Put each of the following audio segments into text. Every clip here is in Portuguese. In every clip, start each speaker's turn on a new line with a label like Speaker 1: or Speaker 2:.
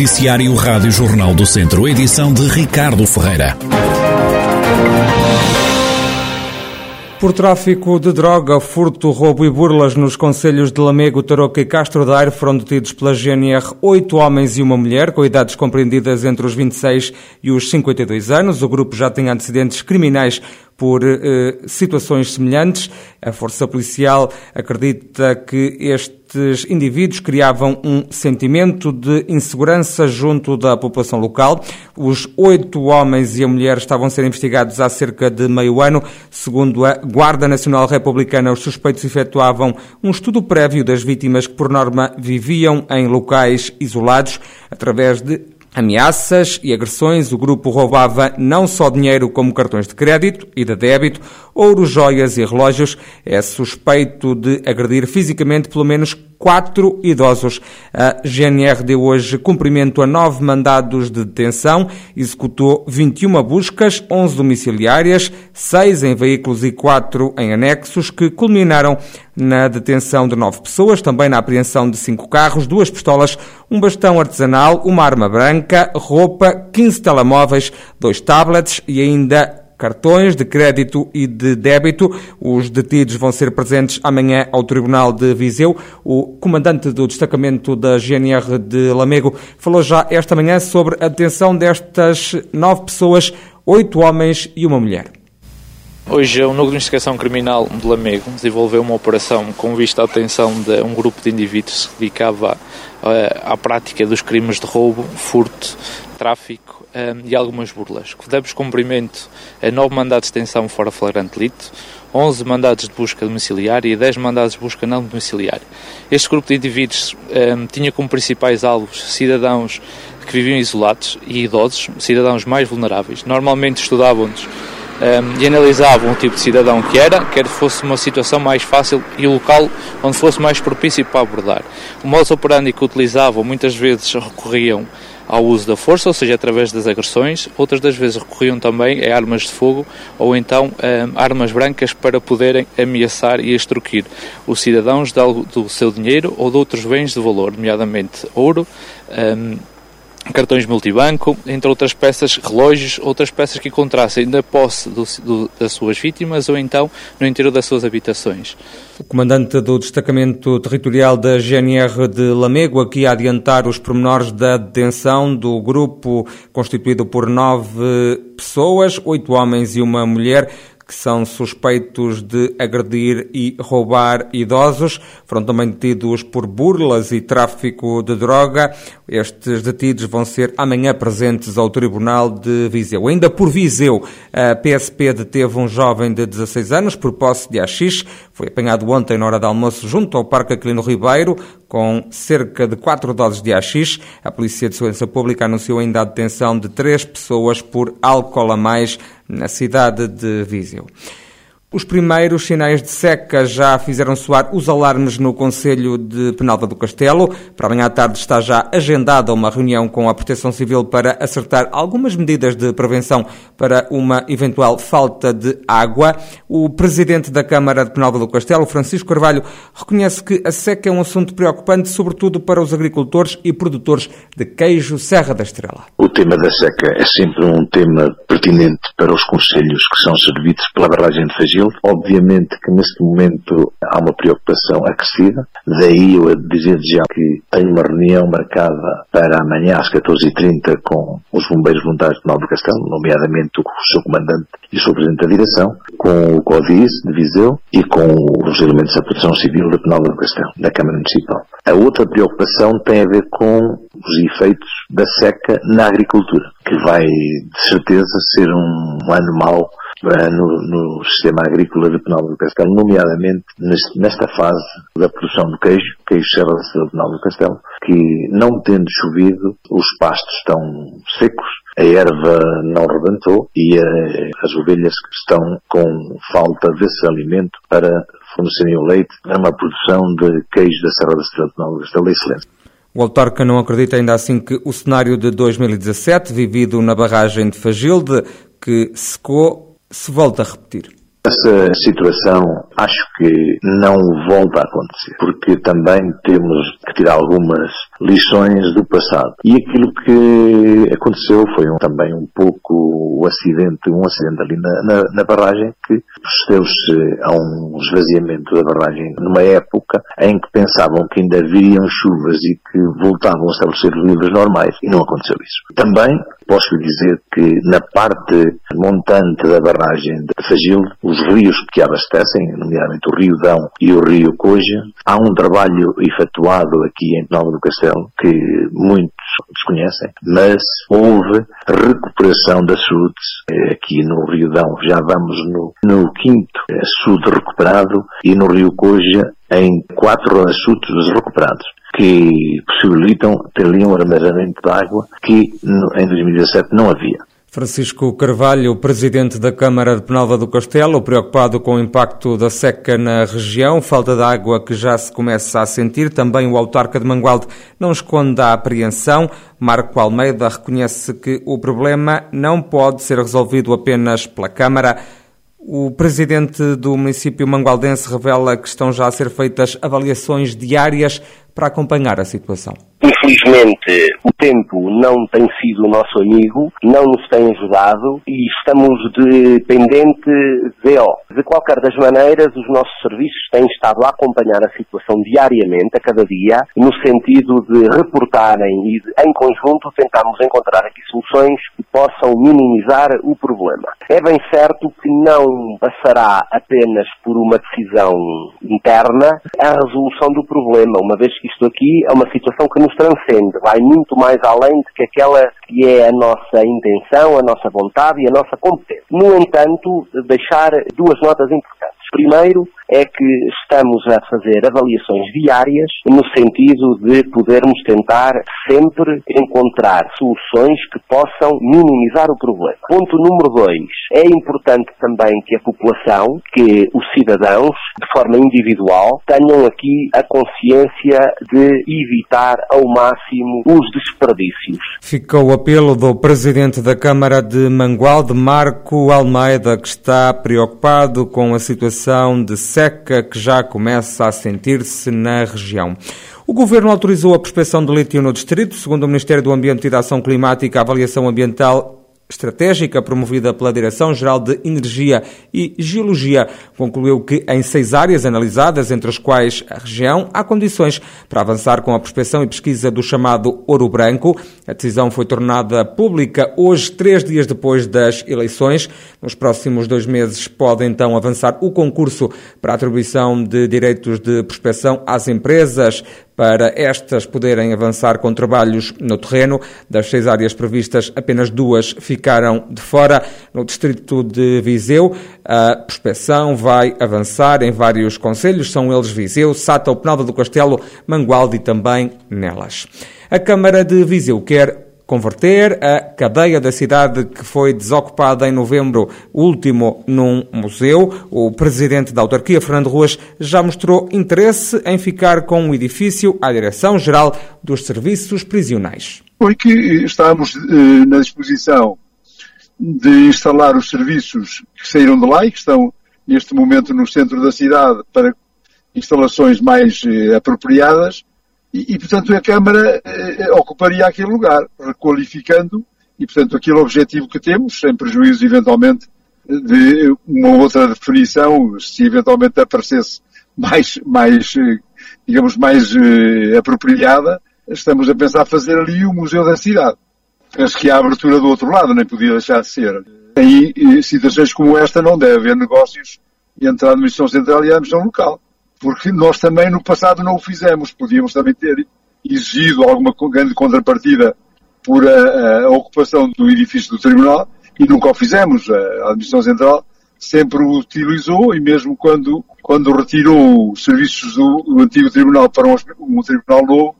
Speaker 1: Noticiário Rádio Jornal do Centro, edição de Ricardo Ferreira.
Speaker 2: Por tráfico de droga, furto, roubo e burlas nos conselhos de Lamego, Tarouca e Castro Daire foram detidos pela GNR oito homens e uma mulher, com idades compreendidas entre os 26 e os 52 anos. O grupo já tem antecedentes criminais por eh, situações semelhantes. A Força Policial acredita que estes indivíduos criavam um sentimento de insegurança junto da população local. Os oito homens e a mulher estavam a ser investigados há cerca de meio ano. Segundo a Guarda Nacional Republicana, os suspeitos efetuavam um estudo prévio das vítimas que, por norma, viviam em locais isolados através de ameaças e agressões, o grupo roubava não só dinheiro como cartões de crédito e de débito, ouro, joias e relógios. É suspeito de agredir fisicamente pelo menos quatro idosos. A GNR deu hoje cumprimento a nove mandados de detenção, executou 21 buscas, 11 domiciliárias, seis em veículos e quatro em anexos, que culminaram na detenção de nove pessoas, também na apreensão de cinco carros, duas pistolas, um bastão artesanal, uma arma branca, roupa, 15 telemóveis, dois tablets e ainda cartões de crédito e de débito. Os detidos vão ser presentes amanhã ao Tribunal de Viseu. O comandante do destacamento da GNR de Lamego falou já esta manhã sobre a detenção destas nove pessoas, oito homens e uma mulher.
Speaker 3: Hoje, o Núcleo de Investigação Criminal de Lamego desenvolveu uma operação com vista à detenção de um grupo de indivíduos que se dedicava eh, à prática dos crimes de roubo, furto, tráfico um, e algumas burlas. Damos cumprimento a nove mandados de detenção fora flagrante delito, 11 mandados de busca domiciliária e 10 mandados de busca não domiciliária. Este grupo de indivíduos um, tinha como principais alvos cidadãos que viviam isolados e idosos, cidadãos mais vulneráveis. Normalmente estudavam-nos um, e analisavam o tipo de cidadão que era, quer fosse uma situação mais fácil e o local onde fosse mais propício para abordar. O modus operandi que utilizavam muitas vezes recorriam ao uso da força, ou seja, através das agressões. Outras das vezes recorriam também a armas de fogo ou então a armas brancas para poderem ameaçar e extorquir os cidadãos do seu dinheiro ou de outros bens de valor, nomeadamente ouro, um, cartões multibanco, entre outras peças, relógios, outras peças que encontrassem na posse do, do, das suas vítimas ou então no interior das suas habitações.
Speaker 2: O comandante do destacamento territorial da GNR de Lamego aqui a adiantar os pormenores da detenção do grupo constituído por nove pessoas, oito homens e uma mulher, que são suspeitos de agredir e roubar idosos. Foram também detidos por burlas e tráfico de droga. Estes detidos vão ser amanhã presentes ao Tribunal de Viseu. Ainda por Viseu, a PSP deteve um jovem de 16 anos por posse de AX. Foi apanhado ontem na hora de almoço junto ao Parque Aquilino Ribeiro com cerca de quatro doses de AX. A Polícia de Segurança Pública anunciou ainda a detenção de três pessoas por álcool a mais na cidade de Viseu. Os primeiros sinais de seca já fizeram soar os alarmes no Conselho de Penalva do Castelo. Para amanhã à tarde está já agendada uma reunião com a Proteção Civil para acertar algumas medidas de prevenção para uma eventual falta de água. O presidente da Câmara de Penalva do Castelo, Francisco Carvalho, reconhece que a seca é um assunto preocupante, sobretudo para os agricultores e produtores de queijo Serra da Estrela.
Speaker 4: O tema da seca é sempre um tema pertinente para os conselhos que são servidos pela barragem de Fagil Obviamente que neste momento há uma preocupação acrescida, daí eu dizer já que tenho uma reunião marcada para amanhã às 14h30 com os bombeiros voluntários de Nova Castelo, nomeadamente o seu comandante e o seu presidente da direção, com o CODIS de Viseu e com os elementos da proteção civil de Penalva do Castelo, da Câmara Municipal. A outra preocupação tem a ver com os efeitos da seca na agricultura, que vai de certeza ser um ano mau no, no, sistema agrícola de Penal do Castelo, nomeadamente nesta fase da produção do queijo, queijo Serra da Penal do Castelo, que não tendo chovido, os pastos estão secos, a erva não rebentou e eh, as ovelhas que estão com falta desse alimento para fornecerem o leite, é uma produção de queijo da Serra da Estrela de Penal do Castelo excelente.
Speaker 2: O autarca não acredita ainda assim que o cenário de 2017, vivido na barragem de Fagilde, que secou, se volta a repetir?
Speaker 4: Essa situação acho que não volta a acontecer, porque também temos que tirar algumas lições do passado. E aquilo que aconteceu foi um, também um pouco o acidente, um acidente ali na, na, na barragem que procedeu-se a um esvaziamento da barragem numa época em que pensavam que ainda viriam chuvas e que voltavam a estabelecer níveis normais e não aconteceu isso. Também posso dizer que na parte montante da barragem de Fagil, os rios que abastecem, nomeadamente o Rio Dão e o Rio Coja, há um trabalho efetuado aqui em Nova do Castelo que muitos desconhecem, mas houve recuperação da SUD aqui no Rio Dão. Já vamos no, no quinto SUD recuperado e no Rio Coja em quatro SUDs recuperados que possibilitam ter ali um armazenamento de água que em 2017 não havia.
Speaker 2: Francisco Carvalho, presidente da Câmara de Penalva do Castelo, preocupado com o impacto da seca na região, falta de água que já se começa a sentir. Também o autarca de Mangualde não esconde a apreensão. Marco Almeida reconhece que o problema não pode ser resolvido apenas pela Câmara. O presidente do município mangualdense revela que estão já a ser feitas avaliações diárias para acompanhar a situação.
Speaker 5: Infelizmente, o tempo não tem sido nosso amigo, não nos tem ajudado e estamos dependente de O. De qualquer das maneiras, os nossos serviços têm estado a acompanhar a situação diariamente, a cada dia, no sentido de reportarem e, de, em conjunto, tentarmos encontrar aqui soluções que possam minimizar o problema. É bem certo que não passará apenas por uma decisão interna a resolução do problema, uma vez que isto aqui é uma situação que nos transcende, vai muito mais além de que aquela que é a nossa intenção, a nossa vontade e a nossa competência. No entanto, deixar duas notas importantes. Primeiro, é que estamos a fazer avaliações diárias no sentido de podermos tentar sempre encontrar soluções que possam minimizar o problema. Ponto número dois. É importante também que a população, que os cidadãos, de forma individual, tenham aqui a consciência de evitar ao máximo os desperdícios.
Speaker 2: Fica o apelo do Presidente da Câmara de Mangualde, Marco Almeida, que está preocupado com a situação de seca que já começa a sentir-se na região. O Governo autorizou a prospecção de lítio no distrito. Segundo o Ministério do Ambiente e da Ação Climática, a avaliação ambiental estratégica promovida pela Direção-Geral de Energia e Geologia concluiu que em seis áreas analisadas, entre as quais a região, há condições para avançar com a prospecção e pesquisa do chamado Ouro Branco. A decisão foi tornada pública hoje, três dias depois das eleições. Nos próximos dois meses pode então avançar o concurso para a atribuição de direitos de prospecção às empresas para estas poderem avançar com trabalhos no terreno. Das seis áreas previstas, apenas duas ficaram de fora. No distrito de Viseu, a prospeção vai avançar em vários conselhos, são eles Viseu, Sata, Penalva do Castelo, Mangualde e também Nelas. A Câmara de Viseu quer converter a cadeia da cidade que foi desocupada em novembro último num museu. O presidente da autarquia, Fernando Ruas, já mostrou interesse em ficar com o edifício à direção-geral dos serviços prisionais.
Speaker 6: Porque estamos eh, na disposição de instalar os serviços que saíram de lá e que estão neste momento no centro da cidade para instalações mais eh, apropriadas e, e, portanto, a Câmara eh, ocuparia aquele lugar, requalificando, e, portanto, aquele objetivo que temos, sem prejuízo, eventualmente, de uma outra definição, se eventualmente aparecesse mais, mais eh, digamos, mais eh, apropriada, estamos a pensar fazer ali o Museu da Cidade. Penso que a abertura do outro lado nem podia deixar de ser. Em eh, situações como esta não deve haver negócios entre a Administração Central e a Administração Local porque nós também no passado não o fizemos. Podíamos também ter exigido alguma grande contrapartida por a, a ocupação do edifício do Tribunal e nunca o fizemos. A Administração Central sempre o utilizou e mesmo quando, quando retirou os serviços do, do antigo Tribunal para um, um Tribunal novo,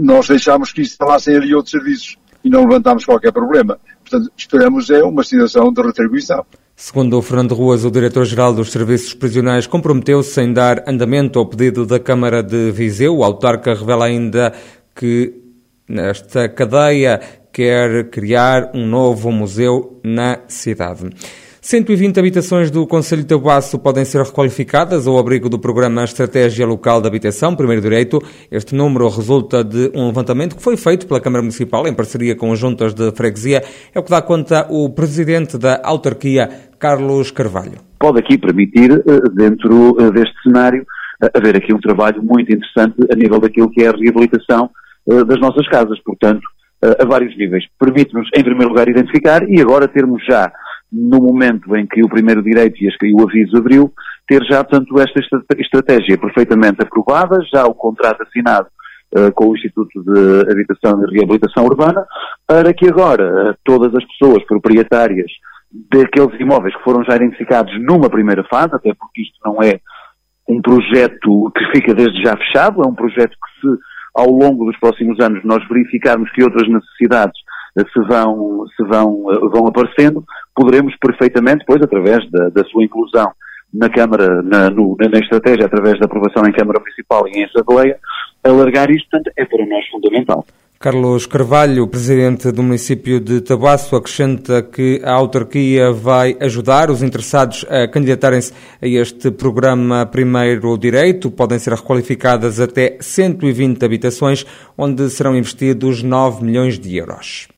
Speaker 6: nós deixámos que instalassem ali outros serviços e não levantámos qualquer problema. Portanto, esperamos é uma situação de retribuição.
Speaker 2: Segundo o Fernando Ruas, o diretor-geral dos Serviços Prisionais comprometeu-se em dar andamento ao pedido da Câmara de Viseu. O autarca revela ainda que nesta cadeia quer criar um novo museu na cidade. 120 habitações do Conselho de Tabuaço podem ser requalificadas ao abrigo do programa Estratégia Local de Habitação, primeiro direito. Este número resulta de um levantamento que foi feito pela Câmara Municipal em parceria com as juntas de freguesia. É o que dá conta o presidente da autarquia, Carlos Carvalho.
Speaker 7: Pode aqui permitir, eh, dentro eh, deste cenário, eh, haver aqui um trabalho muito interessante a nível daquilo que é a reabilitação das nossas casas. Portanto, a vários níveis. Permite-nos, em primeiro lugar, identificar e agora termos já no momento em que o primeiro direito e o aviso abriu, ter já, portanto, esta estratégia perfeitamente aprovada, já o contrato assinado uh, com o Instituto de Habitação e Reabilitação Urbana, para que agora uh, todas as pessoas proprietárias daqueles imóveis que foram já identificados numa primeira fase, até porque isto não é um projeto que fica desde já fechado, é um projeto que se ao longo dos próximos anos nós verificarmos que outras necessidades se vão, se vão, vão aparecendo, poderemos perfeitamente, depois, através da, da sua inclusão na Câmara, na, no, na, estratégia, através da aprovação em Câmara Municipal e em Assembleia, alargar isto, portanto, é para nós fundamental.
Speaker 2: Carlos Carvalho, presidente do município de Tabaço, acrescenta que a autarquia vai ajudar os interessados a candidatarem-se a este programa Primeiro Direito. Podem ser requalificadas até 120 habitações, onde serão investidos 9 milhões de euros.